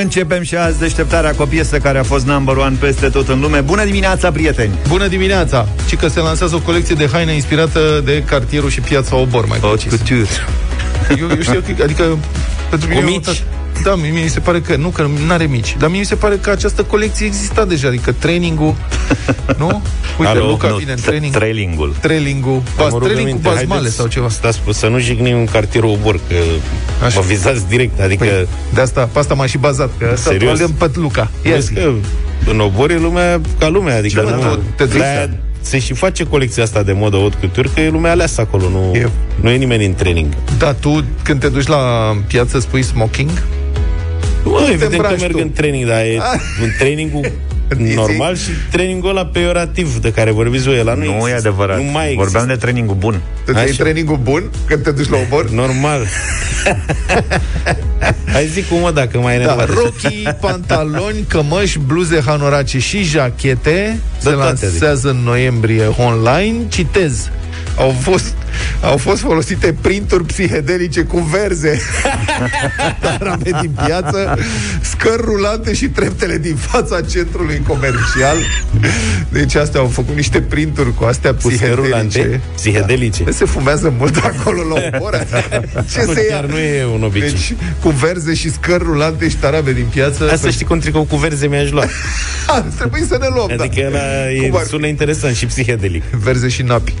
Începem și azi deșteptarea cu o piesă care a fost number one peste tot în lume. Bună dimineața, prieteni! Bună dimineața! Și că se lansează o colecție de haine inspirată de cartierul și piața Obor, mai Haute precis. couture. Eu, eu știu, că- adică... Pentru Cu mine mici? E un- Da, mie mi se pare că, nu, că nu are mici, dar mie mi se pare că această colecție exista deja, adică trainingul, nu? Uite, Alo, Luca Nu, vine în tra- training, trailingul. trailingul, Dar bas, mă rog trailingul aminte, bazmale haideți sau ceva. Stați, să nu jignim în cartierul Obor, că Așa. Așa. mă vizați direct, adică... Păi, de asta, pe asta m-am și bazat, că asta Serios? îl pe Luca. Ia Vezi zi. că în Obor e lumea ca lumea, adică Da, nu, da, te duci, de-aia da. se și face colecția asta de modă haute couture, că e lumea aleasă acolo, nu E- e, nu e nimeni în training. Da, tu când te duci la piață spui smoking? Nu, te evident că îmbraci merg tu? în training, dar e în trainingul Zi. normal și trainingul ăla peiorativ de care vorbiți voi, ăla nu, Nu e există. adevărat. Nu mai există. Vorbeam de trainingul bun. Tu ai Așa. trainingul bun când te duci la obor? Normal. Hai zic cum mă, dacă mai e Da, nevoie. rochii, pantaloni, cămăși, bluze, hanorace și jachete se Da, toate, lansează în noiembrie online. Citez. Au fost, au fost folosite printuri psihedelice cu verze tarame din piață, scări rulante și treptele din fața centrului comercial. Deci astea au făcut niște printuri cu astea Cu scări rulante, psihedelice. psihedelice. Da. Se fumează mult acolo la o oră. Ce Nu, se ia? chiar nu e un obicei. Deci, cu verze și scări rulante și tarabe din piață. Asta știi cum tricou cu verze mi-aș lua. Ha, trebuie să ne luăm, Adică da. ăla e, Cum ar fi? sună interesant și psihedelic. Verze și napi.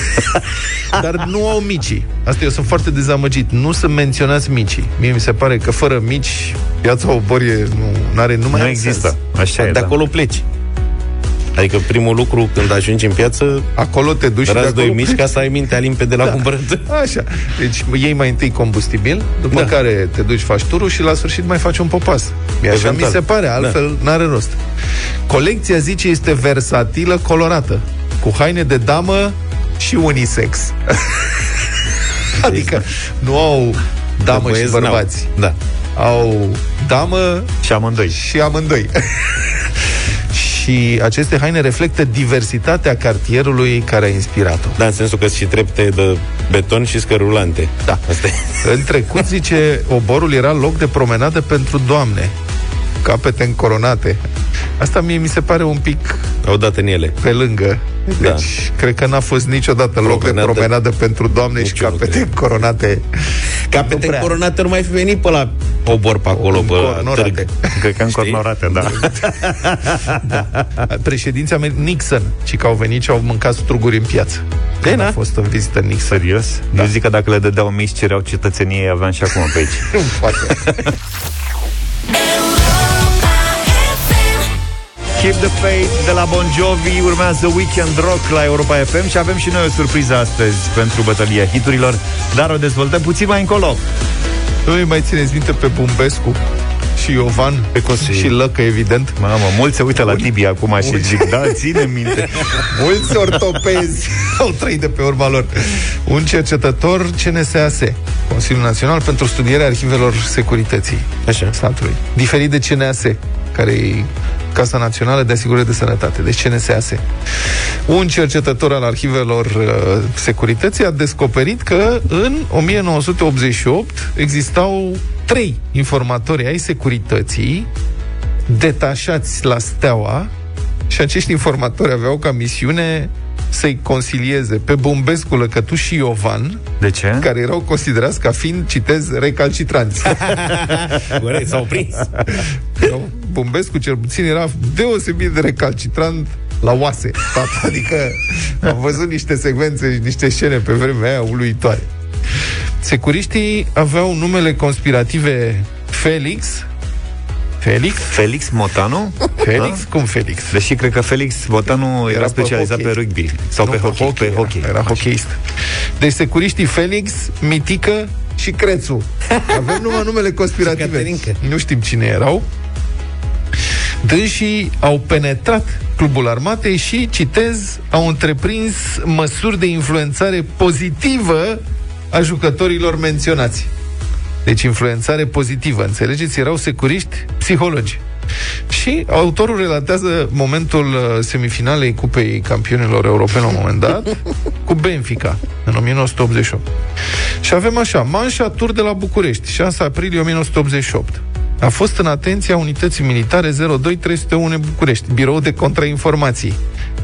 Dar nu au micii. Asta eu sunt foarte dezamăgit. Nu sunt menționați micii. Mie mi se pare că fără mici, piața Oborie nu are numai Nu există. Așa e, De da. acolo pleci. Adică primul lucru când ajungi în piață, Acolo te duci și de razi doi acolo mici ca să ai mintea limpede la da. cumpărături. Așa. Deci iei mai întâi combustibil, după da. Da. care te duci, faci turul și la sfârșit mai faci un popas. E așa Eventual. mi se pare, altfel da. n-are rost. Colecția, zice, este versatilă, colorată, cu haine de damă și unisex. adică nu au damă și băieți bărbați. n-au. Da. Au damă Și amândoi. și amândoi. și aceste haine reflectă diversitatea cartierului care a inspirat-o. Da, în sensul că și trepte de beton și scărulante. Da. Asta e. În trecut, zice, oborul era loc de promenadă pentru doamne, capete încoronate. Asta mie mi se pare un pic Au dat în ele. pe lângă. Deci, Da. cred că n-a fost niciodată loc de Promenadă. promenadă pentru doamne Nici și eu nu capete cred. încoronate. Capete prea. încoronate nu mai fi venit pe la obor pe acolo, pe la Încornorate. târg. Cred că încornorate, da. Președinții Amer- Nixon, ci că au venit și au mâncat struguri în piață. Când na. a fost în vizită Nixon. Serios? Da. Eu zic că dacă le dădeau mici, cereau cetățenie, aveam și acum pe aici. Nu poate. Keep the Faith de la Bon Jovi Urmează Weekend Rock la Europa FM Și avem și noi o surpriză astăzi Pentru bătălia hiturilor Dar o dezvoltăm puțin mai încolo. Nu îi mai țineți minte pe Bumbescu și Iovan? Pe și Lăcă, evident. Mamă, mulți se uită la Tibi acum și zic Da, ține minte. Mulți ortopezi au trăit de pe urma lor. Un cercetător CNSAS, Consiliul Național pentru Studierea Arhivelor Securității Așa. statului, diferit de CNAS, care e Casa Națională de Asigurări de Sănătate, deci CNSAS. Un cercetător al arhivelor uh, securității a descoperit că în 1988 existau trei informatori ai securității detașați la Steaua și acești informatori aveau ca misiune să-i consilieze pe Bumbescu, Lăcătuș și Iovan, De ce? care erau considerați ca fiind, citez, recalcitranți. Corect, s-au prins. Erau- Bumbescu, cel puțin, era deosebit de recalcitrant la oase. Tata, adică am văzut niște secvențe și niște scene pe vremea aia uluitoare. Securiștii aveau numele conspirative Felix. Felix? Felix Motanu? Felix? Da? Cum Felix? Deși cred că Felix Motanu era, Era pe specializat pe, hockey. rugby Sau Nu, pe hockey, pe era, hockey. Era Așa. hocheist. Deci securiștii Felix, Mitică și Crețu. Avem numai numele conspirative. Și Caterinca. Nu știm cine erau. Dânsii au penetrat clubul armatei și, citez, au întreprins măsuri de influențare pozitivă a jucătorilor menționați. Deci influențare pozitivă, înțelegeți? Erau securiști psihologi. Și autorul relatează momentul uh, semifinalei Cupei Campionilor Europene la un moment dat cu Benfica în 1988. Și avem așa, Manșa Tur de la București, 6 aprilie 1988. A fost în atenția unității militare 02301 București, birou de contrainformații.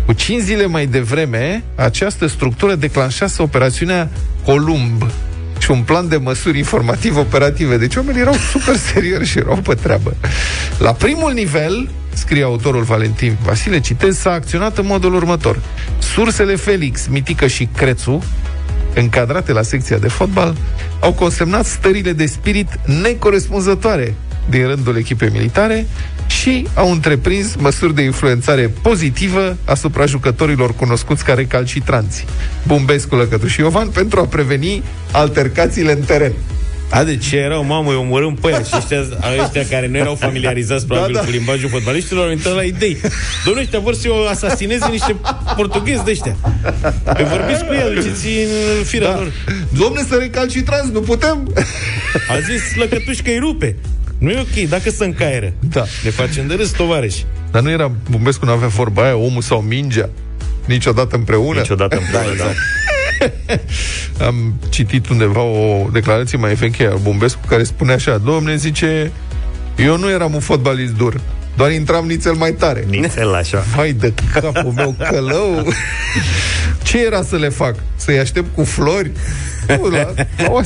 Cu 5 zile mai devreme, această structură declanșase operațiunea Columb și un plan de măsuri informativ-operative. Deci oamenii erau super serioși și erau pe treabă. La primul nivel, scrie autorul Valentin Vasile, citez, s-a acționat în modul următor. Sursele Felix, Mitică și Crețu, încadrate la secția de fotbal, au consemnat stările de spirit necorespunzătoare din rândul echipei militare și au întreprins măsuri de influențare pozitivă asupra jucătorilor cunoscuți ca recalcitranți, Bumbescu, Lăcătuș și Iovan, pentru a preveni altercațiile în teren. A, deci erau, mamă, eu omorâm pe aia și ăștia, ăștia care nu erau familiarizați probabil da, da. cu limbajul fotbaliștilor au intrat la idei. Domnule, ăștia vor să o asasineze niște portughezi de ăștia. Păi vorbiți cu ei, duceți în firea da. lor. Domne, să recalcitrați, nu putem. A zis lăcătuși că îi rupe. Nu e ok, dacă să încaieră. Da. Ne facem de râs, tovarăși. Dar nu era, Bumbescu nu avea vorba aia, omul sau mingea, niciodată împreună. Niciodată împreună, da. Exact. Am citit undeva o declarație mai veche a Bumbescu care spune așa, domne, zice, eu nu eram un fotbalist dur, doar intram nițel mai tare. Nițel așa. Hai de capul meu călău. Ce era să le fac? Să-i aștept cu flori? Nu, la, la,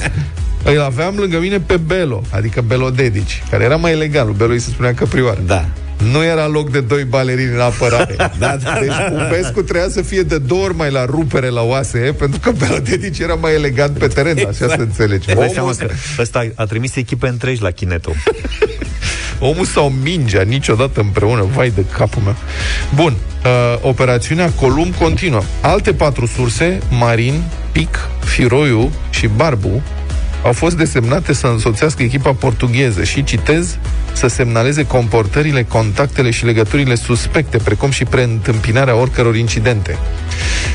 îl aveam lângă mine pe Belo, adică Belo Dedici, care era mai legal. Belo îi se spunea căprioară. Da. Nu era loc de doi balerini în apărare. da, da, deci Pupescu trebuia să fie de două ori mai la rupere la oase, pentru că Belo Dedici era mai elegant pe teren, exact. așa să înțelegi. Omul că ăsta a trimis echipe întregi la Chineto. Omul sau mingea, niciodată împreună, vai de capul meu. Bun, uh, operațiunea Columb continuă. Alte patru surse, Marin, Pic, Firoiu și Barbu, au fost desemnate să însoțească echipa portugheză și, citez, să semnaleze comportările, contactele și legăturile suspecte, precum și preîntâmpinarea oricăror incidente.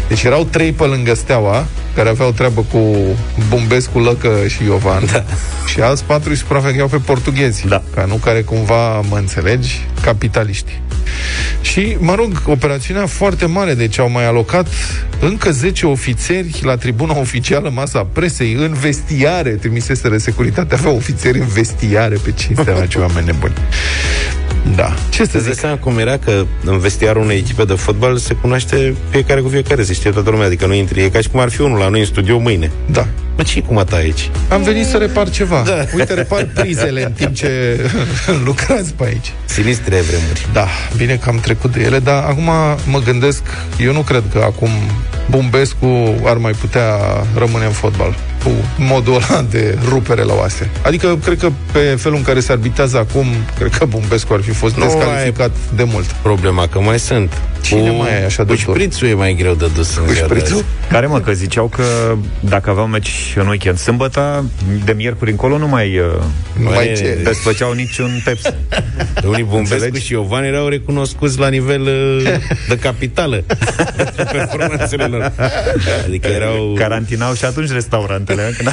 Deci erau trei pe lângă Steaua, care aveau treabă cu Bumbescu, Lăcă și Iovan, da. și alți patru își supravegheau pe portughezi, da. ca nu care cumva, mă înțelegi, capitaliști. Și, mă rog, operațiunea foarte mare, deci au mai alocat încă 10 ofițeri la tribuna oficială Masa Presei, în vestiare, trimiseseră securitate, aveau ofițeri în vestiare pe cinste, avea ceva mai nebuni. Da. Ce să zic? seama cum era că în vestiarul unei echipe de fotbal se cunoaște fiecare cu fiecare, se știe toată lumea, adică nu intri. E ca și cum ar fi unul la noi în studio mâine. Da. Mă, ce cum ta aici? Am venit să repar ceva. Da. Uite, repar prizele în timp ce lucrați pe aici. Sinistre vremuri. Da, bine că am trecut de ele, dar acum mă gândesc, eu nu cred că acum Bumbescu ar mai putea rămâne în fotbal cu modul ăla de rupere la oase. Adică, cred că pe felul în care se arbitează acum, cred că Bumbescu ar fi fost nu descalificat de mult. Problema că mai sunt. Cine cu... mai e așa de Șprițul e mai greu de dus în Șprițul? Care mă, că ziceau că dacă aveau meci în weekend sâmbătă, de miercuri încolo nu mai, uh, nu mai ce? desfăceau niciun peps. De unii Bumbescu și Iovan erau recunoscuți la nivel uh, de capitală performanțele lor. Adică erau... Carantinau și atunci restaurantele.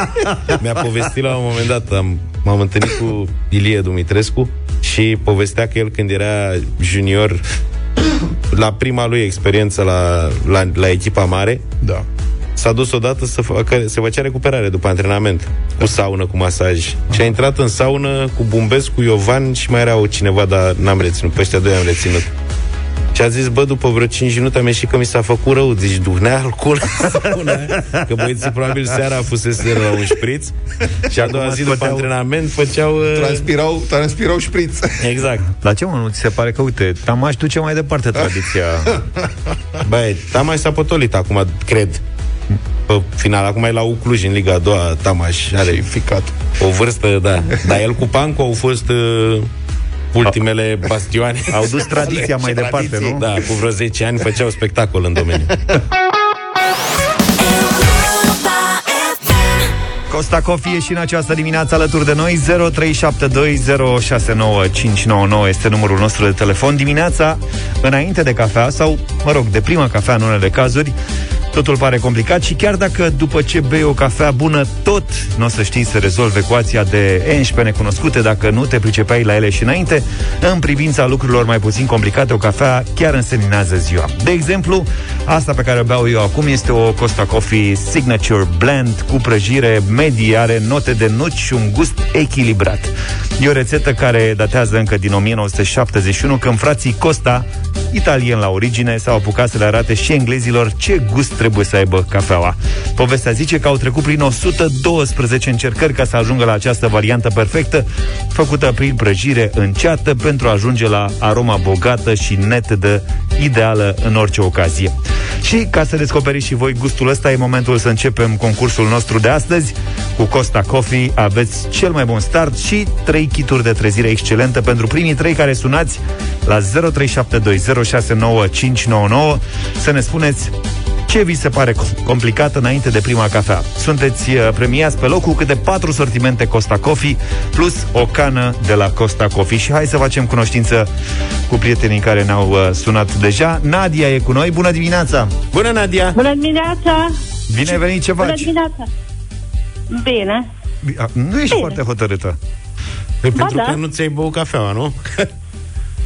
Mi-a povestit la un moment dat, am, m-am întâlnit cu Ilie Dumitrescu și povestea că el când era junior la prima lui experiență la, la, la echipa mare, da. s-a dus odată să facă, se făcea recuperare după antrenament, cu saună, cu masaj. Uh-huh. Și a intrat în saună cu Bumbes, cu Iovan și mai era o cineva, dar n-am reținut. Pe ăștia doi am reținut. Și a zis, bă, după vreo 5 minute am ieșit că mi s-a făcut rău. Zici, duhnea alcool Că băieții probabil seara fusese la un șpriț Și a doua zi după antrenament făceau... Uh... Transpirau, transpirau șpriț Exact La ce mă, nu ți se pare că, uite, Tamaș duce mai departe tradiția Băi, Tamaș s-a potolit acum, cred pe final, acum e la Ucluj în Liga a doua, Tamaș are ficat. o vârstă, da. Dar el cu Pancu au fost uh, ultimele bastioane. Au dus tradiția mai departe, tradiții. nu? Da, cu vreo 10 ani făceau spectacol în domeniu. Costa Cofi e și în această dimineață alături de noi 0372069599 este numărul nostru de telefon Dimineața, înainte de cafea Sau, mă rog, de prima cafea în unele cazuri Totul pare complicat și chiar dacă după ce bei o cafea bună, tot nu o să știi să rezolvi ecuația de 11 necunoscute dacă nu te pricepeai la ele și înainte, în privința lucrurilor mai puțin complicate, o cafea chiar înseninează ziua. De exemplu, asta pe care o beau eu acum este o Costa Coffee Signature Blend cu prăjire medie, are note de nuci și un gust echilibrat. E o rețetă care datează încă din 1971, când frații Costa, italien la origine, s-au apucat să le arate și englezilor ce gust trebuie să aibă cafeaua. Povestea zice că au trecut prin 112 încercări ca să ajungă la această variantă perfectă, făcută prin prăjire înceată pentru a ajunge la aroma bogată și netedă, ideală în orice ocazie. Și ca să descoperiți și voi gustul ăsta, e momentul să începem concursul nostru de astăzi. Cu Costa Coffee aveți cel mai bun start și 3 kituri de trezire excelentă pentru primii 3 care sunați la 0372069599 să ne spuneți ce vi se pare complicat înainte de prima cafea? Sunteți uh, premiați pe loc cu câte patru sortimente Costa Coffee plus o cană de la Costa Coffee. Și hai să facem cunoștință cu prietenii care ne-au uh, sunat deja. Nadia e cu noi. Bună dimineața! Bună, Nadia! Bună dimineața! Bine ai venit, ce Bună faci? dimineața! Bine. A, Nu ești Bine. foarte hotărâtă. Păi Ba pentru da. că nu ți-ai băut cafeaua, nu?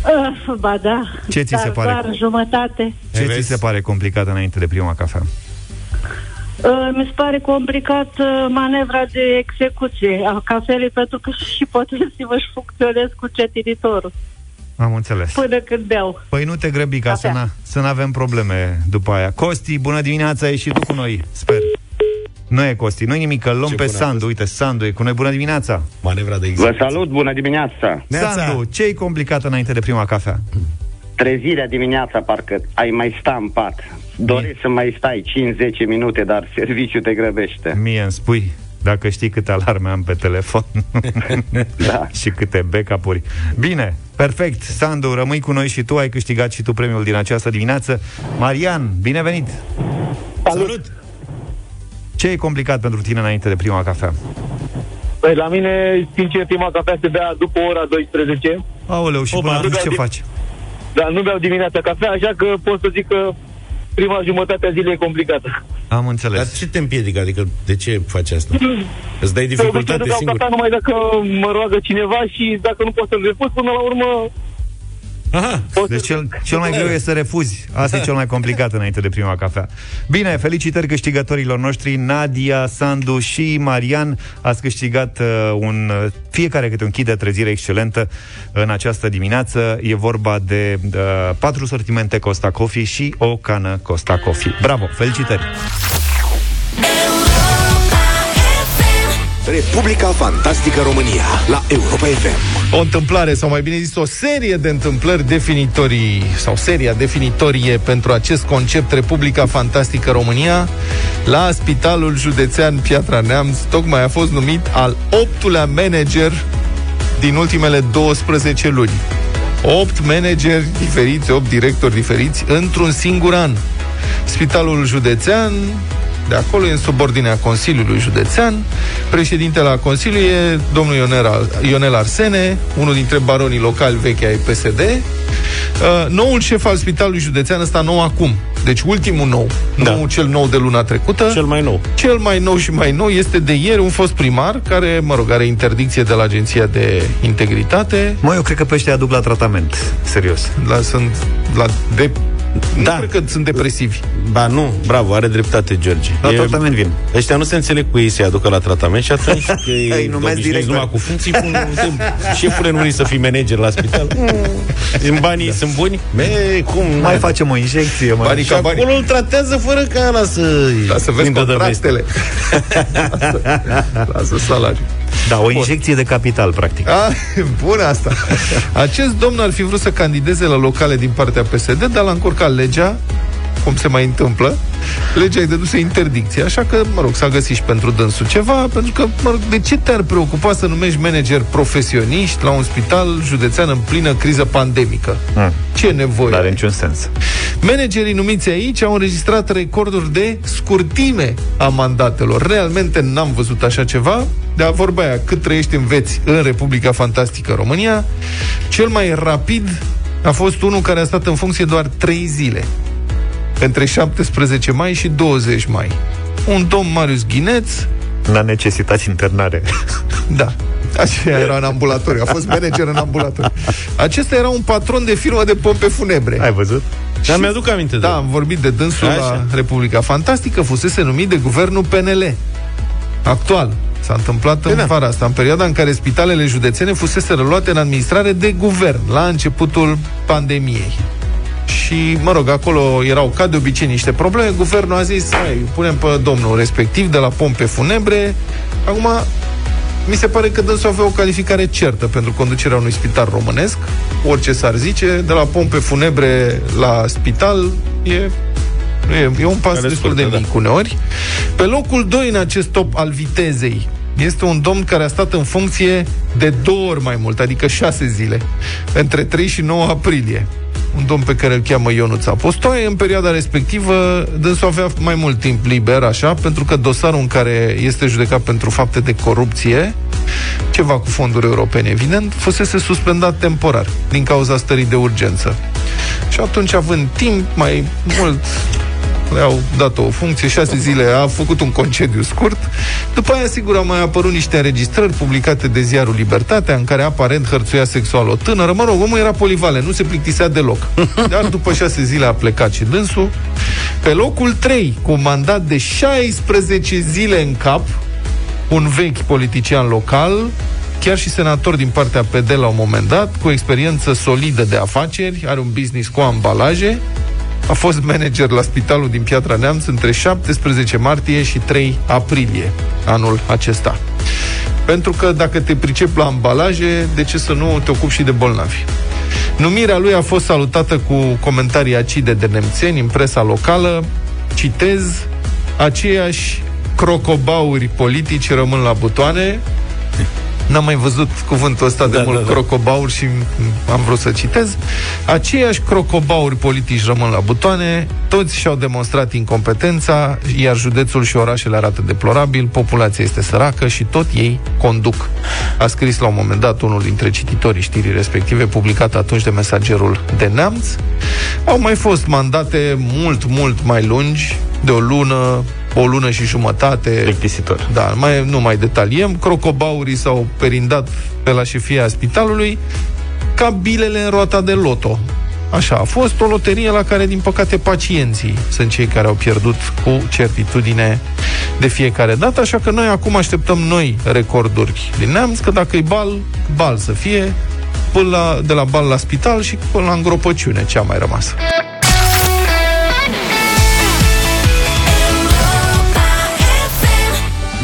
Uh, ba da. Ce ți Dar se pare? Doar jumătate. Ce ți vezi? se pare complicat înainte de prima cafea? Uh, mi se pare complicat uh, manevra de execuție a cafelei pentru că și ipotezivă își funcționez cu cetinitorul Am înțeles. până când beau. Păi nu te grăbi ca să, Cafea. n- să nu avem probleme după aia. Costi, bună dimineața, ai și tu cu noi, sper. Nu e Costi, nu e nimic, că îl luăm Ce pe bună a Sandu. fost. Uite, Sandu e cu noi, bună dimineața. Manevra de Vă execuție. salut, bună dimineața! Neața. Sandu, ce e complicat înainte de prima cafea? Trezirea dimineața, parcă ai mai sta în pat. Dorești să mai stai 5-10 minute, dar serviciul te grăbește. Mie îmi spui, dacă știi câte alarme am pe telefon Da. și câte backup-uri. Bine, perfect. Sandu, rămâi cu noi și tu, ai câștigat și tu premiul din această dimineață. Marian, bine venit! Salut! Ce e complicat pentru tine înainte de prima cafea? Păi la mine, sincer, prima cafea se bea după ora 12, Aoleu, și Opa, până atunci nu ce beau faci? dar nu beau dimineața cafea, așa că pot să zic că prima jumătate a zilei e complicată. Am Dar înțeles. ce te împiedică? Adică de ce faci asta? Îți dai De obicei nu dificultate beau singur? cafea numai dacă mă roagă cineva și dacă nu pot să-l refuz, până la urmă Aha, pot Deci să... cel, cel mai greu e să refuzi. Asta e cel mai complicat înainte de prima cafea. Bine, felicitări câștigătorilor noștri, Nadia, Sandu și Marian. Ați câștigat uh, un, uh, fiecare câte un kit de trezire excelentă în această dimineață. E vorba de uh, patru sortimente Costa Coffee și o cană Costa Coffee. Bravo, felicitări! Republica Fantastică România la Europa FM. O întâmplare, sau mai bine zis, o serie de întâmplări definitorii, sau seria definitorie pentru acest concept Republica Fantastică România, la Spitalul Județean Piatra Neamț, tocmai a fost numit al optulea manager din ultimele 12 luni. 8 manageri diferiți, 8 directori diferiți, într-un singur an. Spitalul Județean, de acolo e în subordinea Consiliului Județean. Președintele la Consiliu e domnul Ionel, Ar- Ionel Arsene, unul dintre baronii locali vechi ai PSD. Uh, noul șef al Spitalului Județean, ăsta nou acum, deci ultimul nou, Da. nu cel nou de luna trecută. cel mai nou. Cel mai nou și mai nou este de ieri un fost primar care, mă rog, are interdicție de la Agenția de Integritate. Mă, eu cred că pe ăștia aduc la tratament. Serios. La, sunt la de... Da. Nu cred că sunt depresivi. Ba nu, bravo, are dreptate George. La tratament vin. Ăștia nu se înțeleg cu ei să-i aducă la tratament și atunci că Îi ei numesc obișnuiți director. numai cu funcții, pun, uite, șefule nu vrei să fii manager la spital? În banii sunt buni? Me, cum? Mai facem o injecție, mai... Banii Și ca banii. acolo îl tratează fără ca ăla să... Ca să vezi îi dă de contractele. lasă, lasă salariu. Da, o injecție de capital, practic. A, bună asta. Acest domn ar fi vrut să candideze la locale din partea PSD, dar l-a încurcat legea, cum se mai întâmplă. Legea îi dăduse interdicție, așa că, mă rog, s-a găsit și pentru dânsul ceva, pentru că, mă rog, de ce te-ar preocupa să numești manager profesioniști la un spital județean în plină criză pandemică? Mm. Ce nevoie? Nu are ai? niciun sens. Managerii numiți aici au înregistrat recorduri de scurtime a mandatelor. Realmente n-am văzut așa ceva, dar vorba aia, cât trăiești înveți în Republica Fantastică România, cel mai rapid a fost unul care a stat în funcție doar 3 zile. Între 17 mai și 20 mai. Un domn Marius Ghineț, N-a necesitat internare. da, Așa era în ambulatoriu, a fost manager în ambulatoriu. Acesta era un patron de firmă de pompe funebre. Ai văzut? Dar mi-aduc aminte de Da, el. am vorbit de dânsul Așa. la Republica Fantastică, fusese numit de guvernul PNL. Actual. S-a întâmplat în da. vara asta, în perioada în care spitalele județene fusese reluate în administrare de guvern, la începutul pandemiei. Și, mă rog, acolo erau, ca de obicei, niște probleme. Guvernul a zis, hai, punem pe domnul respectiv de la pompe funebre. Acum, mi se pare că dânsul avea o calificare certă pentru conducerea unui spital românesc. Orice s-ar zice, de la pompe funebre la spital, e nu e, e un pas Care destul scurtă, de da. mic uneori. Pe locul 2 în acest top al vitezei este un domn care a stat în funcție de două ori mai mult, adică șase zile, între 3 și 9 aprilie. Un domn pe care îl cheamă Ionuț Apostoie. În perioada respectivă, dânsul avea mai mult timp liber, așa, pentru că dosarul în care este judecat pentru fapte de corupție, ceva cu fonduri europene, evident, fusese suspendat temporar din cauza stării de urgență. Și atunci, având timp mai mult le-au dat o funcție, șase zile a făcut un concediu scurt. După aia, sigur, au mai apărut niște înregistrări publicate de ziarul Libertatea, în care aparent hărțuia sexual o tânără. Mă rog, omul era polivale, nu se plictisea deloc. Dar după șase zile a plecat și dânsul. Pe locul 3, cu un mandat de 16 zile în cap, un vechi politician local, chiar și senator din partea PD la un moment dat, cu experiență solidă de afaceri, are un business cu ambalaje, a fost manager la spitalul din Piatra Neamț între 17 martie și 3 aprilie anul acesta. Pentru că dacă te pricepi la ambalaje, de ce să nu te ocupi și de bolnavi? Numirea lui a fost salutată cu comentarii acide de nemțeni în presa locală. Citez, aceiași crocobauri politici rămân la butoane. N-am mai văzut cuvântul ăsta de Da, mult, da, da. crocobauri, și am vrut să citez. Aceiași crocobauri politici rămân la butoane, toți și-au demonstrat incompetența, iar județul și orașele arată deplorabil, populația este săracă și tot ei conduc. A scris la un moment dat unul dintre cititorii știrii respective, publicat atunci de mesagerul de neamț. Au mai fost mandate mult, mult mai lungi, de o lună, o lună și jumătate. Plictisitor. Da, mai, nu mai detaliem. Crocobaurii s-au perindat pe la șefia spitalului ca bilele în roata de loto. Așa, a fost o loterie la care, din păcate, pacienții sunt cei care au pierdut cu certitudine de fiecare dată, așa că noi acum așteptăm noi recorduri din neamț, că dacă e bal, bal să fie, până la, de la bal la spital și până la îngropăciune, ce a mai rămas.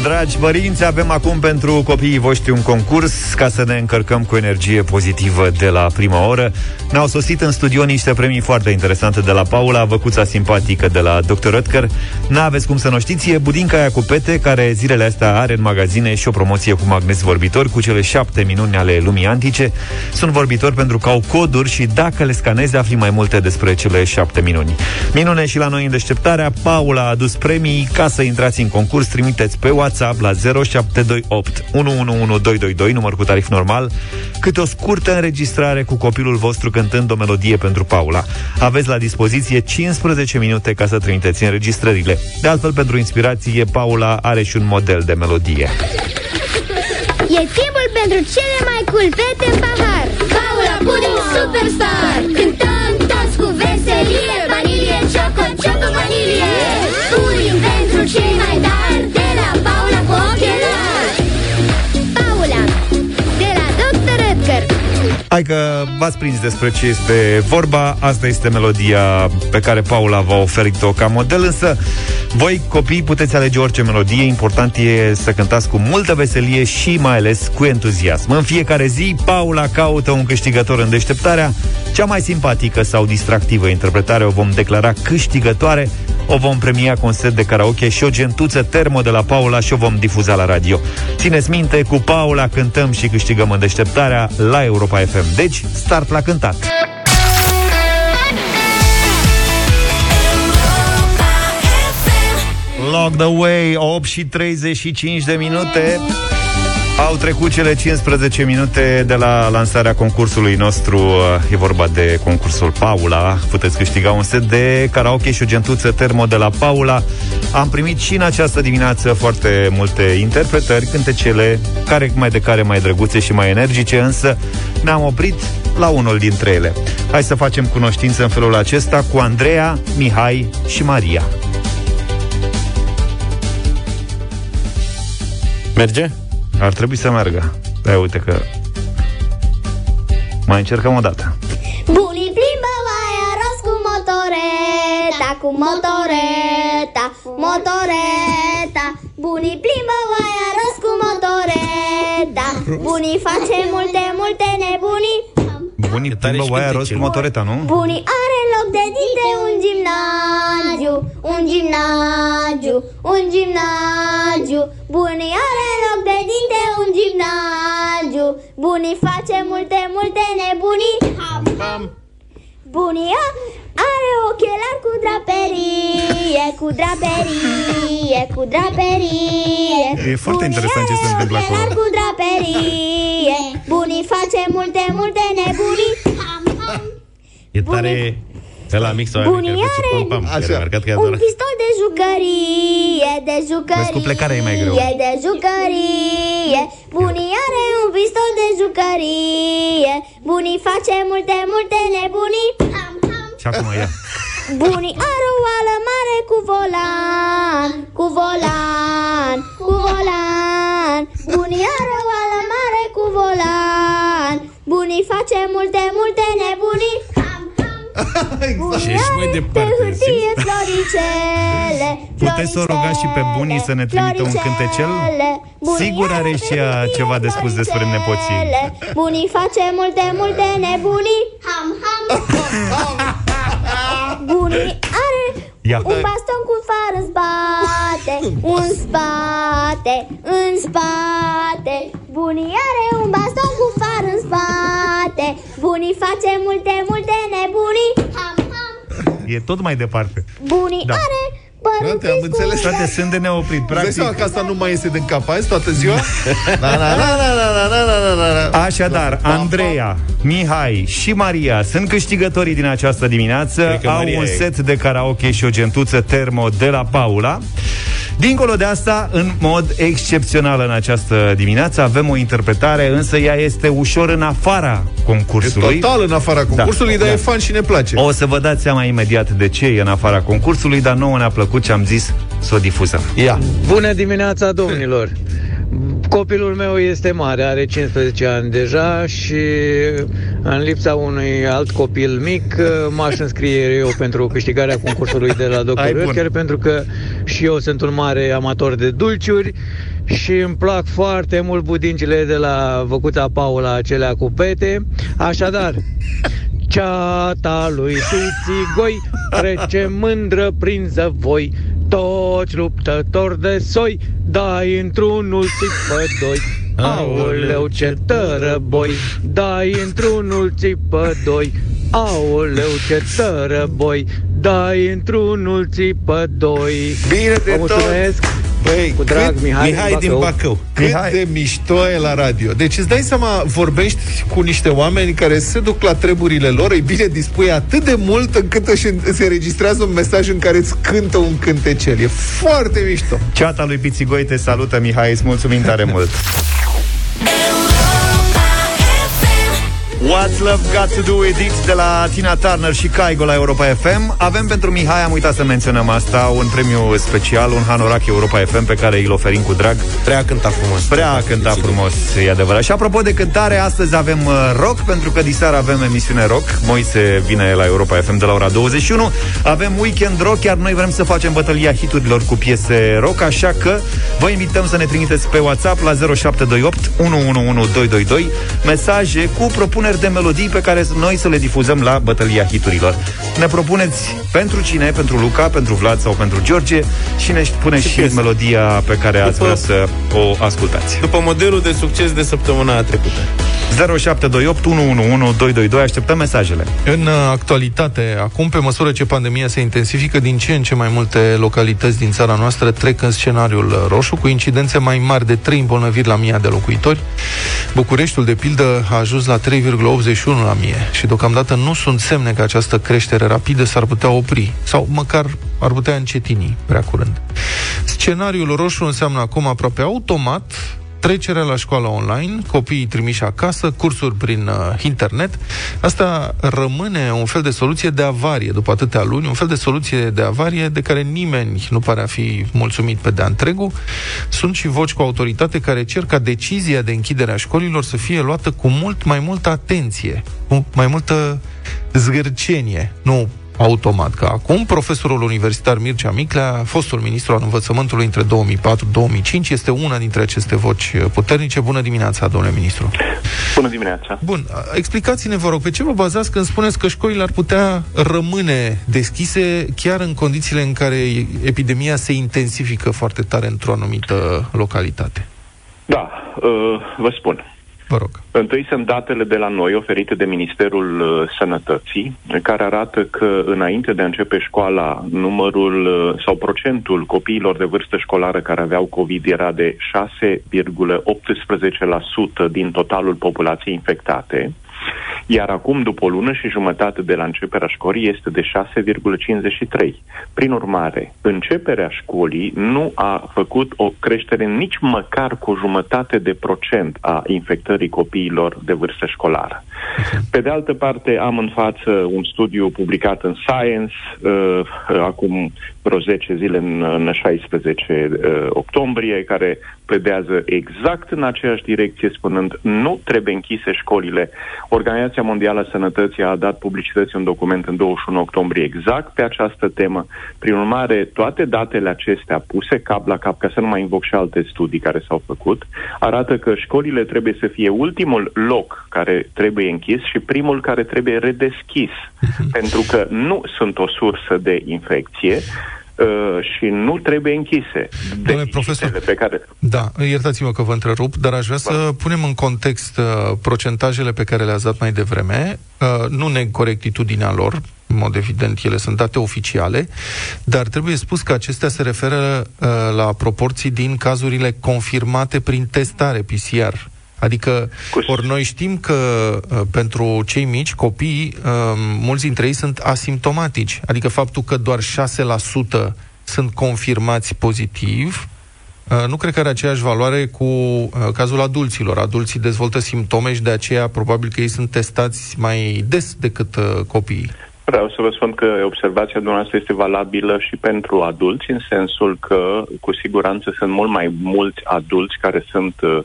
Dragi părinți, avem acum pentru copiii voștri un concurs ca să ne încărcăm cu energie pozitivă de la prima oră. Ne-au sosit în studio niște premii foarte interesante de la Paula, văcuța simpatică de la Dr. Röttger. N-aveți cum să nu știți, e budinca aia cu pete, care zilele astea are în magazine și o promoție cu magnezi vorbitori, cu cele șapte minuni ale lumii antice. Sunt vorbitori pentru că au coduri și dacă le scanezi afli mai multe despre cele șapte minuni. Minune și la noi în deșteptarea, Paula a adus premii. Ca să intrați în concurs, trimiteți pe WhatsApp la 0728 111222, număr cu tarif normal, câte o scurtă înregistrare cu copilul vostru cântând o melodie pentru Paula. Aveți la dispoziție 15 minute ca să trimiteți înregistrările. De altfel, pentru inspirație, Paula are și un model de melodie. E timpul pentru cele mai cool fete în pahar Paula Pudding Superstar Hai că v-ați prins despre ce este vorba. Asta este melodia pe care Paula v-a oferit-o ca model Însă voi, copii, puteți alege orice melodie. Important e să cântați cu multă veselie Și mai ales cu entuziasm. În fiecare zi, Paula caută un câștigător în deșteptarea. Cea mai simpatică sau distractivă interpretare O vom declara câștigătoare o vom premia cu un set de karaoke și o gentuță termo de la Paula și o vom difuza la radio. Țineți minte, cu Paula cântăm și câștigăm în deșteptarea la Europa FM. Deci, start la cântat! Lock the way, 8 și 35 de minute. Au trecut cele 15 minute de la lansarea concursului nostru. E vorba de concursul Paula. Puteți câștiga un set de karaoke și o gentuță termo de la Paula. Am primit și în această dimineață foarte multe interpretări Cântecele, care mai de care mai drăguțe și mai energice Însă ne-am oprit la unul dintre ele. Hai să facem cunoștință în felul acesta cu Andreea, Mihai și Maria. Merge? Ar trebui să meargă. Da, uite că... Mai încercăm o dată. Bunii plimbă oaia rost cu motoreta, cu motoreta, motoreta. Bunii plimbă oaia rost cu motoreta. Bunii face multe, multe nebunii. Bunii E tare plimbă și oaia cântece. rost cu motoreta, nu? Bunii are loc de dinte un gimnaziu, un gimnaziu, un gimnaziu. Bunii are loc de dinte un gimnaziu. Bunii face multe, multe nebunii. Bunii are ochelari cu draperie, cu draperie, cu draperie. E foarte Bunii interesant ce se are întâmplă acolo. ochelari cu draperie. Bunii face multe, multe nebunii. E tare... E la mix sau Bunii are pam, Așa. Așa. marcat că e un adorat. pistol de jucărie, de jucărie. Vezi, cu plecarea e mai greu. De jucărie. Bunii are un pistol de jucărie. Bunii face multe, multe nebunii. Și acum ia. Bunii are o oală mare cu volan, cu volan, cu volan. Bunii are o oală mare cu volan. Bunii face multe, multe nebunii. Și ești mai Pe departe. hârtie floricele Puteți să o rugați și pe bunii să ne trimită un cântecel? Sigur are și ea ceva de spus despre nepoții. Bunii face multe, multe nebunii Bunii are Ia. un baston cu far în spate Un spate, în spate Bunii are un baston cu far în spate Bunii face multe, multe nebunii Ham, ham E tot mai departe Bunii da. are Frate, am înțeles. Frate, sunt de neoprit. Practic. Vezi că asta nu mai este din cap azi toată ziua? na, na, na, na, na, na, na, na. Așadar, da. Andreea, Mihai și Maria sunt câștigătorii din această dimineață. Au Maria un e. set de karaoke și o gentuță termo de la Paula. Dincolo de asta, în mod excepțional în această dimineață, avem o interpretare, însă ea este ușor în afara E concursului. total în afara concursului, dar da. e fan și ne place. O să vă dați seama imediat de ce e în afara concursului, dar nouă ne-a plăcut și am zis să o difuzăm. Ia. Bună dimineața, domnilor! Copilul meu este mare, are 15 ani deja și în lipsa unui alt copil mic m-aș înscrie eu pentru câștigarea concursului de la Ai Dr. bun. Oetker pentru că și eu sunt un mare amator de dulciuri și îmi plac foarte mult budincile de la Văcuța Paula, acelea cu pete. Așadar, Ceata lui Țițigoi trece mândră prin zăvoi Toți luptători de soi Dai într-unul țipă doi. Aoleu ce tărăboi Dai într-unul țipă doi. Aoleu ce tărăboi Dai într-unul țipă doi. Bine de Vă tot! Mulțumesc Băi, Cu drag, cât, Mihai, Mihai din Bacău. Bacău. cât Mihai. de mișto e la radio. Deci îți dai seama, vorbești cu niște oameni care se duc la treburile lor, îi bine dispui atât de mult încât își, îți înregistrează un mesaj în care îți cântă un cântecel. E foarte mișto. Ceata lui Pițigoi te salută, Mihai, îți mulțumim tare mult. What's Love Got To Do With It de la Tina Turner și Caigo la Europa FM. Avem pentru Mihai, am uitat să menționăm asta, un premiu special, un hanorac Europa FM pe care îl oferim cu drag. Prea a cântat frumos. Prea a cântat frumos, e adevărat. Și apropo de cântare, astăzi avem uh, rock, pentru că diseară avem emisiune rock. Moise vine la Europa FM de la ora 21. Avem weekend rock, iar noi vrem să facem bătălia hiturilor cu piese rock, așa că vă invităm să ne trimiteți pe WhatsApp la 0728 111222 mesaje cu propuneri propuneri de melodii pe care noi să le difuzăm la bătălia hiturilor. Ne propuneți pentru cine, pentru Luca, pentru Vlad sau pentru George și ne puneți și piesă. melodia pe care ați După- vrea să o ascultați. După modelul de succes de săptămâna trecută. 0728 111 222 Așteptăm mesajele. În uh, actualitate, acum, pe măsură ce pandemia se intensifică, din ce în ce mai multe localități din țara noastră trec în scenariul uh, roșu, cu incidențe mai mari de 3 îmbolnăviri la mii de locuitori. Bucureștiul, de pildă, a ajuns la 3,81 la mie și deocamdată nu sunt semne că această creștere rapidă s-ar putea opri sau măcar ar putea încetini prea curând. Scenariul roșu înseamnă acum aproape automat trecerea la școală online, copiii trimiși acasă, cursuri prin uh, internet. Asta rămâne un fel de soluție de avarie după atâtea luni, un fel de soluție de avarie de care nimeni nu pare a fi mulțumit pe de-a întregul. Sunt și voci cu autoritate care cer ca decizia de închidere a școlilor să fie luată cu mult mai multă atenție, cu mai multă zgârcenie, nu automat. Ca acum, profesorul universitar Mircea Miclea, fostul ministru al învățământului între 2004-2005, este una dintre aceste voci puternice. Bună dimineața, domnule ministru! Bună dimineața! Bun, explicați-ne, vă rog, pe ce vă bazați când spuneți că școlile ar putea rămâne deschise chiar în condițiile în care epidemia se intensifică foarte tare într-o anumită localitate? Da, uh, vă spun. Vă rog. Întâi sunt datele de la noi oferite de Ministerul uh, Sănătății, care arată că înainte de a începe școala, numărul uh, sau procentul copiilor de vârstă școlară care aveau COVID era de 6,18% din totalul populației infectate, iar acum, după o lună și jumătate de la începerea școlii, este de 6,53. Prin urmare, începerea școlii nu a făcut o creștere nici măcar cu jumătate de procent a infectării copiilor de vârstă școlară. Pe de altă parte, am în față un studiu publicat în Science uh, acum vreo 10 zile în, în 16 uh, octombrie, care pledează exact în aceeași direcție, spunând nu trebuie închise școlile. Organizația Mondială a Sănătății a dat publicității un document în 21 octombrie exact pe această temă. Prin urmare, toate datele acestea puse cap la cap, ca să nu mai invoc și alte studii care s-au făcut, arată că școlile trebuie să fie ultimul loc care trebuie închis și primul care trebuie redeschis, pentru că nu sunt o sursă de infecție uh, și nu trebuie închise. Domnule profesor, pe care... Da, iertați-mă că vă întrerup, dar aș vrea să punem în context uh, procentajele pe care le-ați dat mai devreme. Uh, nu neg corectitudinea lor, în mod evident, ele sunt date oficiale, dar trebuie spus că acestea se referă uh, la proporții din cazurile confirmate prin testare PCR. Adică, ori noi știm că uh, pentru cei mici, copii, uh, mulți dintre ei sunt asimptomatici. Adică faptul că doar 6% sunt confirmați pozitiv, uh, nu cred că are aceeași valoare cu uh, cazul adulților. Adulții dezvoltă simptome și de aceea probabil că ei sunt testați mai des decât uh, copiii. Vreau să vă spun că observația dumneavoastră este valabilă și pentru adulți, în sensul că, cu siguranță, sunt mult mai mulți adulți care sunt uh,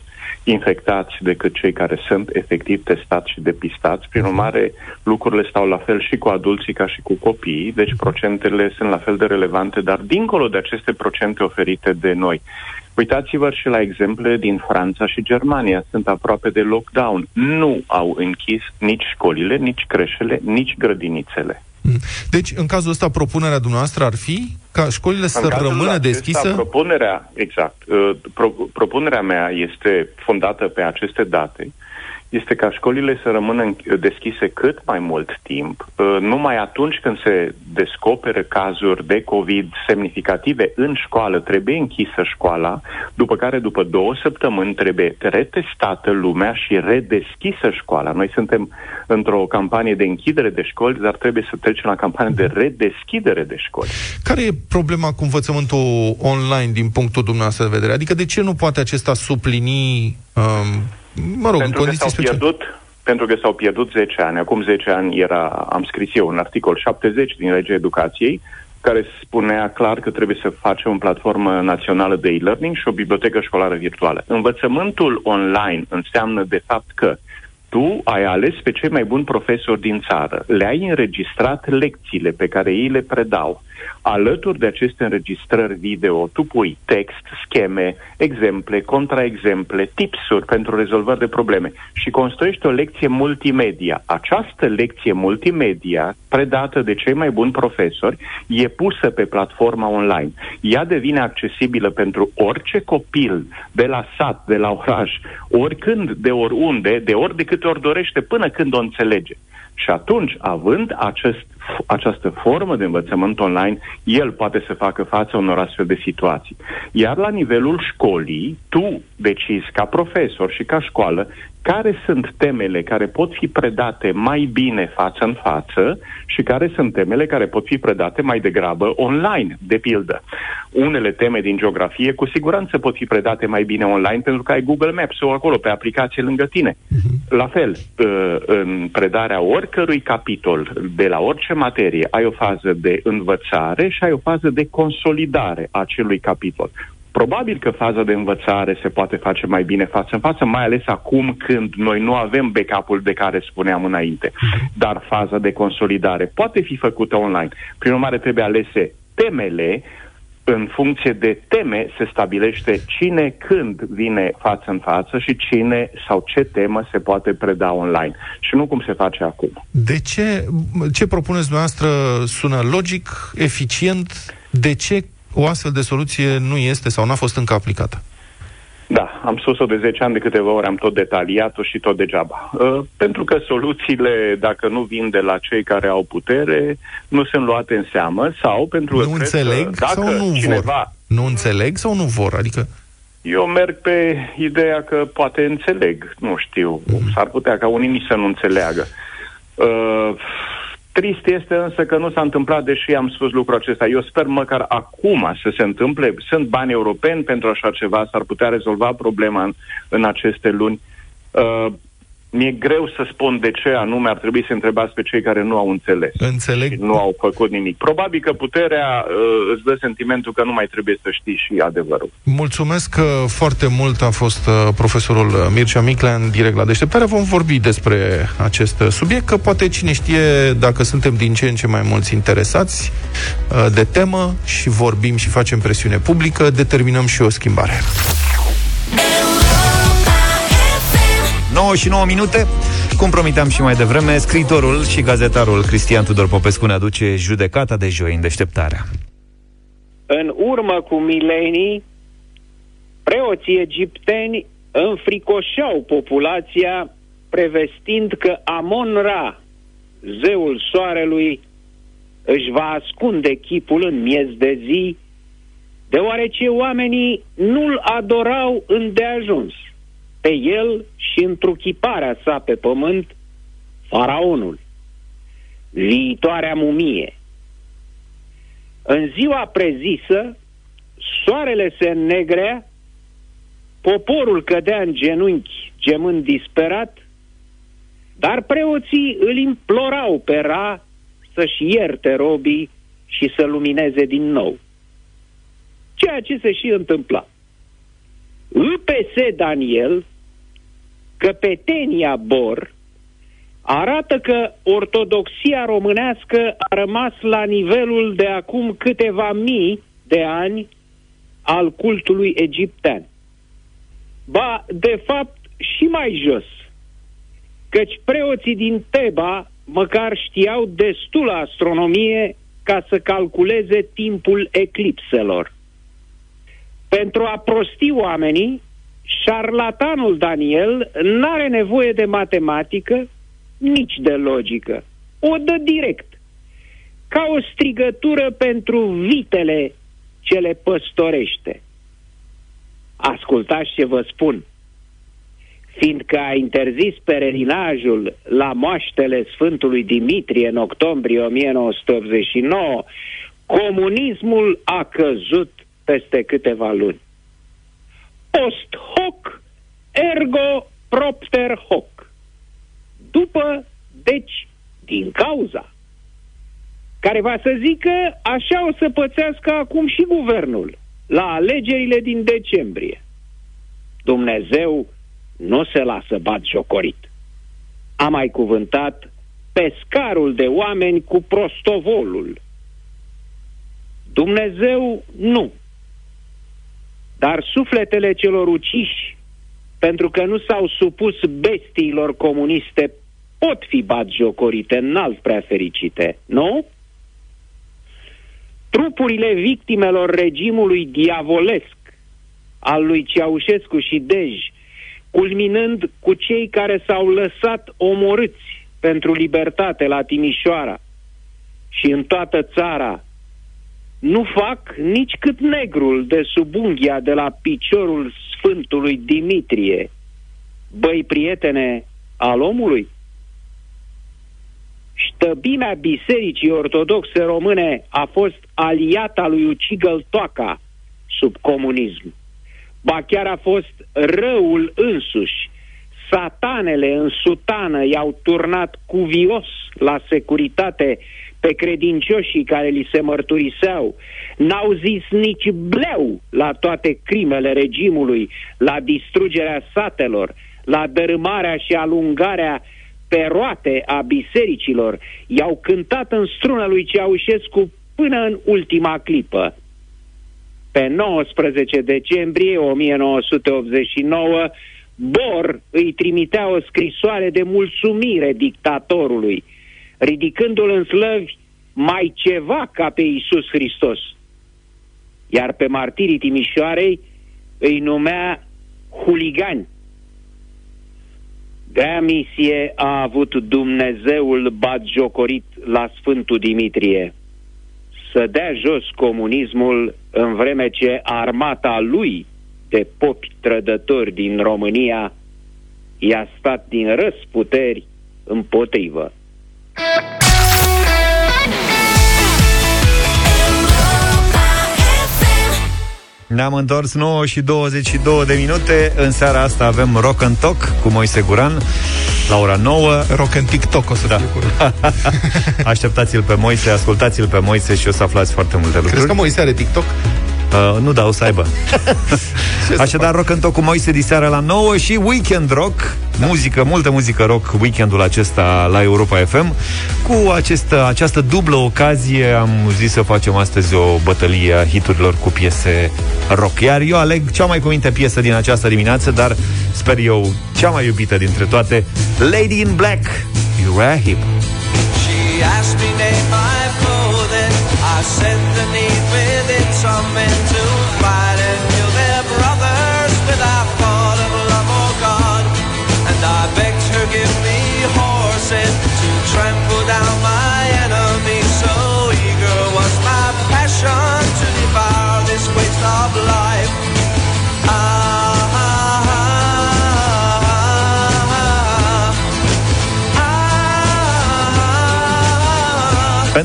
infectați decât cei care sunt efectiv testați și depistați. Prin urmare, lucrurile stau la fel și cu adulții ca și cu copiii, deci procentele sunt la fel de relevante, dar dincolo de aceste procente oferite de noi, Uitați-vă și la exemple din Franța și Germania. Sunt aproape de lockdown. Nu au închis nici școlile, nici creșele, nici grădinițele. Deci, în cazul ăsta, propunerea dumneavoastră ar fi ca școlile În să cazul rămână acesta, deschise? Propunerea, exact. uh, Pro, propunerea mea este fondată pe aceste date. Este ca școlile să rămână înch- deschise cât mai mult timp, uh, numai atunci când se descoperă cazuri de COVID semnificative în școală, trebuie închisă școala, după care după două săptămâni trebuie retestată lumea și redeschisă școala. Noi suntem într-o campanie de închidere de școli, dar trebuie să trecem la campanie de redeschidere de școli. Care e problema cu învățământul online din punctul dumneavoastră de vedere? Adică de ce nu poate acesta suplini, um, mă rog, pentru în că condiții s-au speciale? pierdut pentru că s-au pierdut 10 ani. Acum 10 ani era, am scris eu un articol 70 din legea educației, care spunea clar că trebuie să facem o platformă națională de e-learning și o bibliotecă școlară virtuală. Învățământul online înseamnă de fapt că tu ai ales pe cei mai buni profesori din țară, le-ai înregistrat lecțiile pe care ei le predau, Alături de aceste înregistrări video, tu pui text, scheme, exemple, contraexemple, tipsuri pentru rezolvări de probleme și construiești o lecție multimedia. Această lecție multimedia, predată de cei mai buni profesori, e pusă pe platforma online. Ea devine accesibilă pentru orice copil de la sat, de la oraș, oricând, de oriunde, de ori de câte ori dorește, până când o înțelege. Și atunci, având acest, această formă de învățământ online, el poate să facă față unor astfel de situații. Iar la nivelul școlii, tu decizi ca profesor și ca școală care sunt temele care pot fi predate mai bine față în față și care sunt temele care pot fi predate mai degrabă online, de pildă. Unele teme din geografie cu siguranță pot fi predate mai bine online pentru că ai Google Maps sau acolo pe aplicație lângă tine. La fel, uh, în predarea oricărui capitol de la orice materie ai o fază de învățare și ai o fază de consolidare a acelui capitol. Probabil că faza de învățare se poate face mai bine față în față, mai ales acum când noi nu avem backup-ul de care spuneam înainte. Dar faza de consolidare poate fi făcută online. Prin urmare, trebuie alese temele în funcție de teme se stabilește cine când vine față în față și cine sau ce temă se poate preda online. Și nu cum se face acum. De ce, ce propuneți dumneavoastră sună logic, eficient? De ce o astfel de soluție nu este sau n-a fost încă aplicată? Da, am spus-o de 10 ani de câteva ori, am tot detaliat-o și tot degeaba. Uh, pentru că soluțiile, dacă nu vin de la cei care au putere, nu sunt luate în seamă sau pentru nu că înțeleg că dacă sau nu cineva... vor? Nu înțeleg sau nu vor? Adică Eu merg pe ideea că poate înțeleg, nu știu, mm. s-ar putea ca unii nici să nu înțeleagă. Uh, trist este însă că nu s-a întâmplat, deși am spus lucrul acesta. Eu sper măcar acum să se întâmple. Sunt bani europeni pentru așa ceva, s-ar putea rezolva problema în, în aceste luni. Uh, mi-e greu să spun de ce anume ar trebui să întrebați pe cei care nu au înțeles. Înțeleg. Și nu au făcut nimic. Probabil că puterea uh, îți dă sentimentul că nu mai trebuie să știi și adevărul. Mulțumesc uh, foarte mult a fost uh, profesorul uh, Mircea Miclean direct la deșteptare. Vom vorbi despre acest uh, subiect, că poate cine știe dacă suntem din ce în ce mai mulți interesați uh, de temă și vorbim și facem presiune publică, determinăm și o schimbare. 9 și 9 minute. Cum promiteam și mai devreme, scriitorul și gazetarul Cristian Tudor Popescu ne aduce judecata de joi în deșteptarea. În urmă cu milenii, preoții egipteni înfricoșeau populația prevestind că Amon-Ra, zeul soarelui, își va ascunde chipul în miez de zi, deoarece oamenii nu-l adorau îndeajuns pe el și întruchiparea sa pe pământ, faraonul, viitoarea mumie. În ziua prezisă, soarele se înnegrea, poporul cădea în genunchi, gemând disperat, dar preoții îl implorau pe Ra să-și ierte robii și să lumineze din nou. Ceea ce se și întâmpla. UPS Daniel, căpetenia Bor, arată că ortodoxia românească a rămas la nivelul de acum câteva mii de ani al cultului egiptean. Ba, de fapt, și mai jos, căci preoții din Teba măcar știau destul astronomie ca să calculeze timpul eclipselor. Pentru a prosti oamenii, șarlatanul Daniel n-are nevoie de matematică, nici de logică. O dă direct. Ca o strigătură pentru vitele ce le păstorește. Ascultați ce vă spun. Fiindcă a interzis pelerinajul la moaștele Sfântului Dimitrie în octombrie 1989, comunismul a căzut peste câteva luni. Post hoc, ergo propter hoc. După, deci, din cauza. Care va să zică, așa o să pățească acum și guvernul, la alegerile din decembrie. Dumnezeu nu se lasă bat jocorit. A mai cuvântat pescarul de oameni cu prostovolul. Dumnezeu nu. Dar sufletele celor uciși, pentru că nu s-au supus bestiilor comuniste, pot fi batjocorite înalt prea fericite, nu? Trupurile victimelor regimului diavolesc al lui Ceaușescu și Dej, culminând cu cei care s-au lăsat omorâți pentru libertate la Timișoara și în toată țara, nu fac nici cât negrul de sub unghia de la piciorul Sfântului Dimitrie. Băi, prietene al omului? Ștăbimea Bisericii Ortodoxe Române a fost aliata lui Ucigăl Toaca sub comunism. Ba chiar a fost răul însuși. Satanele în sutană i-au turnat cuvios la securitate pe credincioșii care li se mărturiseau. N-au zis nici bleu la toate crimele regimului, la distrugerea satelor, la dărâmarea și alungarea pe roate a bisericilor. I-au cântat în strună lui Ceaușescu până în ultima clipă. Pe 19 decembrie 1989, Bor îi trimitea o scrisoare de mulțumire dictatorului – ridicându-l în slăvi mai ceva ca pe Iisus Hristos. Iar pe martirii Timișoarei îi numea huligani. Grea misie a avut Dumnezeul batjocorit la Sfântul Dimitrie să dea jos comunismul în vreme ce armata lui de popi trădători din România i-a stat din răsputeri împotrivă. Ne-am întors 9 și 22 de minute. În seara asta avem Rock and Talk Cu Moise Guran. La ora 9 Rock and TikTok o să da. Așteptați-l pe Moise, ascultați-l pe Moise Și o să aflați foarte multe lucruri. Crezi că Moise are TikTok? Uh, nu, da, o să aibă. Așadar, rock în cu Moise diseară la 9 și Weekend Rock, da. muzică, multă muzică rock weekendul acesta la Europa FM. Cu această, această dublă ocazie am zis să facem astăzi o bătălie a hiturilor cu piese rock. Iar eu aleg cea mai cuvinte piesă din această dimineață, dar sper eu cea mai iubită dintre toate, Lady in Black, Uriah Heep. She asked me name my clothing, I said the name something to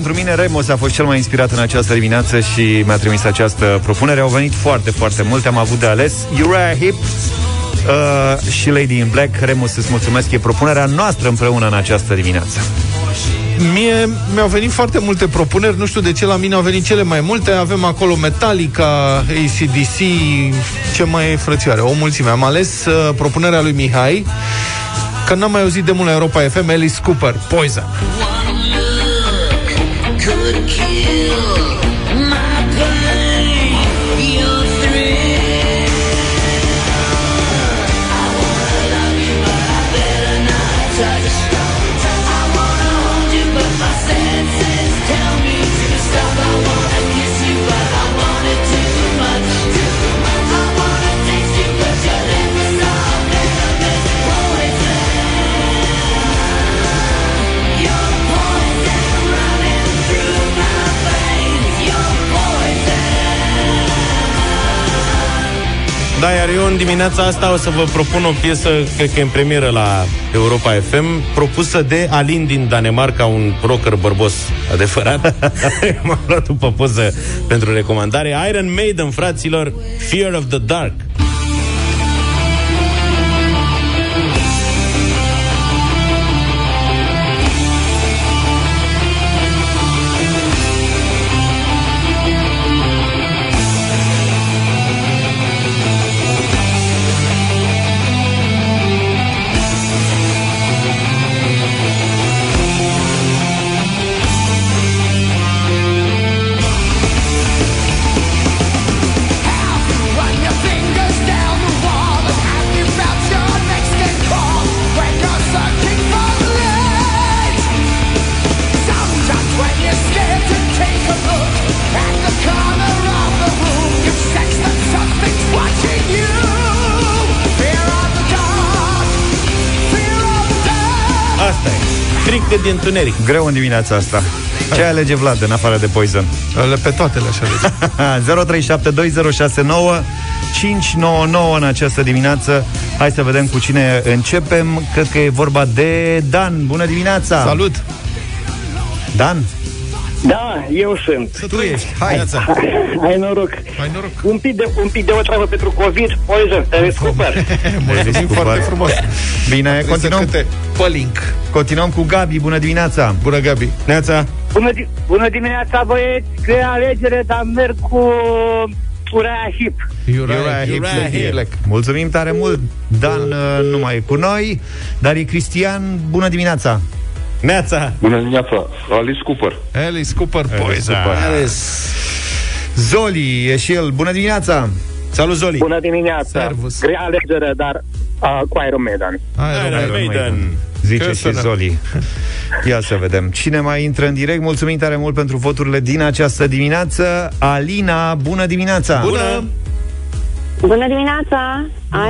Pentru mine Remos a fost cel mai inspirat în această dimineață și mi-a trimis această propunere. Au venit foarte, foarte multe, am avut de ales. Uriah Hip uh, și Lady in Black. Remus, îți mulțumesc, e propunerea noastră împreună în această dimineață. Mie mi-au venit foarte multe propuneri, nu știu de ce la mine au venit cele mai multe. Avem acolo Metallica, ACDC, ce mai e frățioare, o mulțime. Am ales uh, propunerea lui Mihai, că n-am mai auzit de mult la Europa FM, Alice Cooper, Poison. Da, iar eu în dimineața asta o să vă propun o piesă, cred că e în premieră la Europa FM, propusă de Alin din Danemarca, un rocker bărbos adevărat. M-am luat după poză pentru recomandare. Iron Maiden, fraților, Fear of the Dark. De întuneric. Greu în dimineața asta. Ce alege Vlad în afară de Poison? Le pe toate le-aș alege. 0372069599 în această dimineață. Hai să vedem cu cine începem. Cred că e vorba de Dan. Bună dimineața! Salut! Dan? Da, eu sunt. Tu ești. Hai. Ai noroc. Ai noroc. Un pic de, un pic de o travă pentru COVID, poison, te descoper. Mulțumim foarte frumos. Bine, Trebuie continuăm. să cânte Pălink. Continuăm cu Gabi. Bună dimineața! Bună, Gabi. Neața. Bună, di- bună dimineața, băieți, că e alegere, dar merg cu Uriah Hip. Uriah Heep, Uriah Heep. Heep. Mulțumim tare mult! Dan uh, nu mai e cu noi, dar e Cristian. Bună dimineața! Neața. Bună dimineața, Alice Cooper. Alice Cooper Poison. Zoli e și el. Bună dimineața! Salut, Zoli. Bună dimineața. Servus. Grea alegere, dar uh, cu Iron Maiden. Iron Man. Maiden. Zice Că și sună. Zoli. Ia să vedem. Cine mai intră în direct? Mulțumim tare mult pentru voturile din această dimineață. Alina, bună dimineața! Bună! Bună dimineața!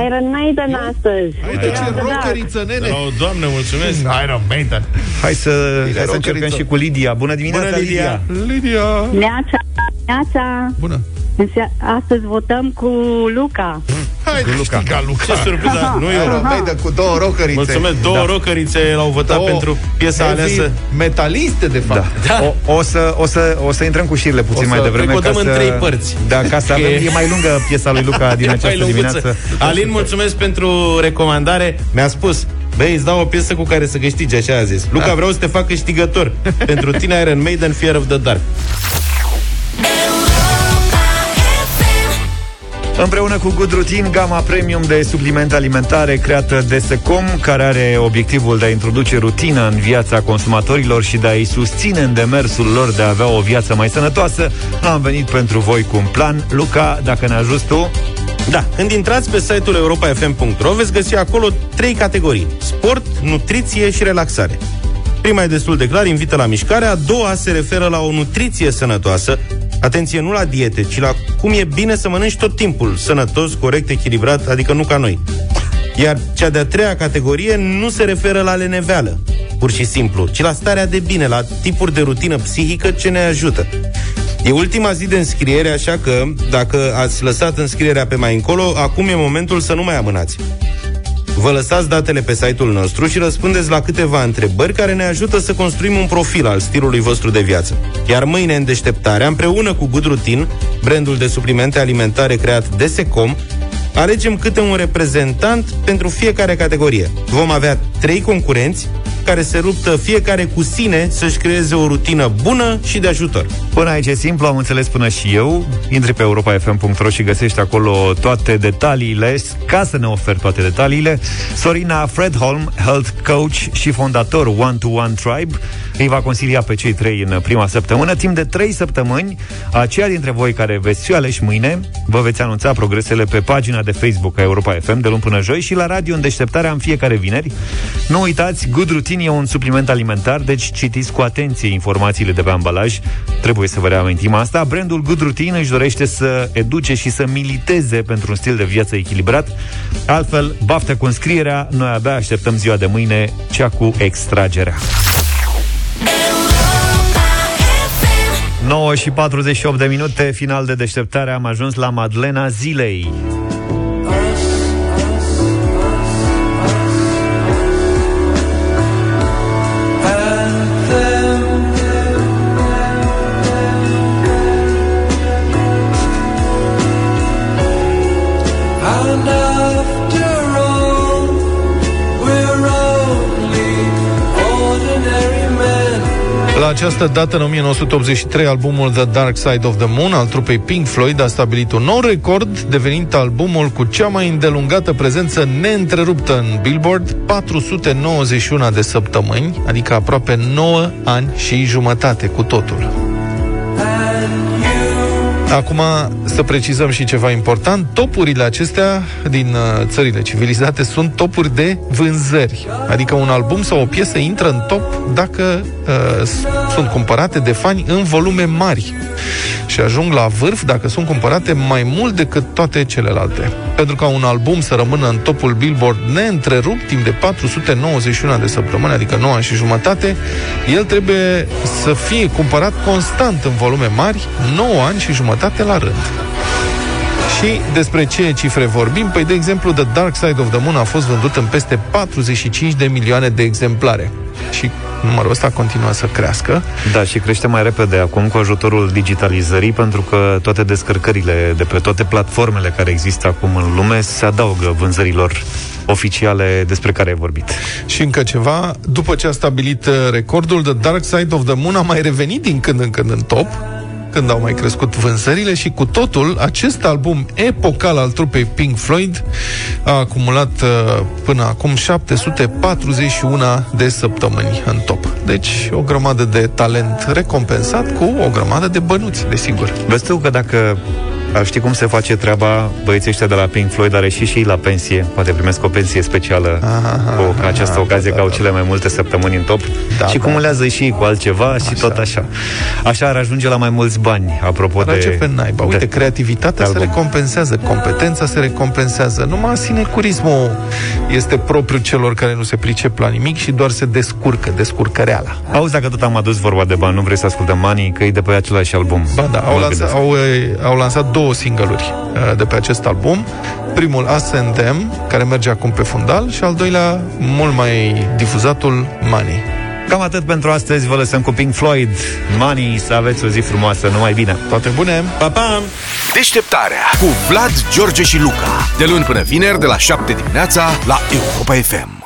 Iron Maiden astăzi. Uite ce rockeriță, nene! Oh, doamne, mulțumesc. Iron Maiden. Hai să, hai să rockeriță. încercăm și cu Lidia. Bună dimineața, Bună, Lidia. Lidia! Neața, Neața. Bună! Astăzi votăm cu Luca. Hai, Luca. câștiga Luca. Ce surpriză. Nu Iron eu. Maiden cu două rockerițe. Mulțumesc. Două Da. rockerițe l-au votat Două pentru piesa heavy aleasă. Metaliste, de fapt. Da. O, o, să, o, să, o să intrăm cu șirile puțin O mai să- devreme. Păi, o dăm ca în să, trei părți. Da, ca să Că avem, e- e mai lungă piesa lui Luca din E mai această lunguță. dimineață. Alin, mulțumesc pentru recomandare. Mi-a spus, băi, îți dau o piesă cu care să câștigi, așa a zis. Luca, vreau să te fac câștigător. pentru tine Iron Maiden, Fear of the Dark. Împreună cu Good Routine, gama premium de suplimente alimentare creată de Secom, care are obiectivul de a introduce rutină în viața consumatorilor și de a-i susține în demersul lor de a avea o viață mai sănătoasă, am venit pentru voi cu un plan. Luca, dacă ne ajuți tu, Da, când intrați pe site-ul europa.fm.ro veți găsi acolo trei categorii. Sport, nutriție și relaxare. Prima e destul de clar, invită la mișcare, a doua se referă la o nutriție sănătoasă, atenție, nu la diete, ci la cum e bine să mănânci tot timpul, sănătos, corect, echilibrat, adică nu ca noi. Iar cea de-a treia categorie nu se referă la leneveală, pur și simplu, ci la starea de bine, la tipuri de rutină psihică ce ne ajută. E ultima zi de înscriere, așa că, dacă ați lăsat înscrierea pe mai încolo, acum e momentul să nu mai amânați. Vă lăsați datele pe site-ul nostru și răspundeți la câteva întrebări care ne ajută să construim un profil al stilului vostru de viață. Iar mâine, în deșteptarea, împreună cu Good Routine, brandul de suplimente alimentare creat de Secom, alegem câte un reprezentant pentru fiecare categorie. Vom avea trei concurenți care se luptă fiecare cu sine să-și creeze o rutină bună și de ajutor. Până aici e simplu, am înțeles până și eu. Intri pe europa.fm.ro și găsești acolo toate detaliile, ca să ne oferi toate detaliile. Sorina Fredholm, health coach și fondator One to One Tribe, îi va consilia pe cei trei în prima săptămână. Timp de trei săptămâni, aceia dintre voi care veți fi aleși mâine, vă veți anunța progresele pe pagina de Facebook a Europa FM de luni până joi și la radio în deșteptarea în fiecare vineri. Nu uitați, Good Routine e un supliment alimentar, deci citiți cu atenție informațiile de pe ambalaj. Trebuie să vă reamintim asta. Brandul Good Routine își dorește să educe și să militeze pentru un stil de viață echilibrat. Altfel, baftă cu înscrierea, noi abia așteptăm ziua de mâine, cea cu extragerea. 9 și 48 de minute, final de deșteptare, am ajuns la Madlena Zilei. La această dată, în 1983, albumul The Dark Side of the Moon al trupei Pink Floyd a stabilit un nou record, devenind albumul cu cea mai îndelungată prezență neîntreruptă în Billboard, 491 de săptămâni, adică aproape 9 ani și jumătate cu totul. Acum să precizăm și ceva important. Topurile acestea din uh, țările civilizate sunt topuri de vânzări. Adică un album sau o piesă intră în top dacă uh, s- sunt cumpărate de fani în volume mari. Și ajung la vârf dacă sunt cumpărate mai mult decât toate celelalte. Pentru ca un album să rămână în topul Billboard neîntrerupt timp de 491 de săptămâni, adică 9 ani și jumătate, el trebuie să fie cumpărat constant în volume mari, 9 ani și jumătate la rând. Și despre ce cifre vorbim? Păi, de exemplu, The Dark Side of the Moon a fost vândut în peste 45 de milioane de exemplare. Și numărul ăsta continuă să crească. Da, și crește mai repede acum cu ajutorul digitalizării, pentru că toate descărcările de pe toate platformele care există acum în lume se adaugă vânzărilor oficiale despre care ai vorbit. Și încă ceva, după ce a stabilit uh, recordul, The Dark Side of the Moon a mai revenit din când în când în top, când au mai crescut vânzările și cu totul, acest album epocal al trupei Pink Floyd a acumulat uh, până acum 741 de săptămâni în top. Deci o grămadă de talent recompensat cu o grămadă de bănuți, desigur. Vezi tu că dacă ar ști cum se face treaba băieții ăștia de la Pink Floyd, are și și ei la pensie, poate primesc o pensie specială Aha, cu aha, această aha, ocazie da, că au da, cele mai multe săptămâni în top Da, și da. cumulează și ei cu altceva și tot așa. Așa ar ajunge la mai mulți bani, apropo Dar de... ce pe naiba? Uite, de- creativitatea de se album. recompensează, competența se recompensează. Numai sinecurismul este propriu celor care nu se pricep la nimic și doar se descurcă, descurcăreala. Auzi, dacă tot am adus vorba de bani, nu vrei să ascultăm Money, că e de pe același album. Ba da, au Mă lansat, gândesc. au, e, au lansat două single-uri uh, de pe acest album. Primul, Us and Them, care merge acum pe fundal, și al doilea, mult mai difuzatul, Money. Cam atât pentru astăzi, vă lăsăm cu Pink Floyd, Money, să aveți o zi frumoasă, numai bine! Toate bune! Pa, pa! Deșteptarea cu Vlad, George și Luca. De luni până vineri, de la 7 dimineața, la Europa FM.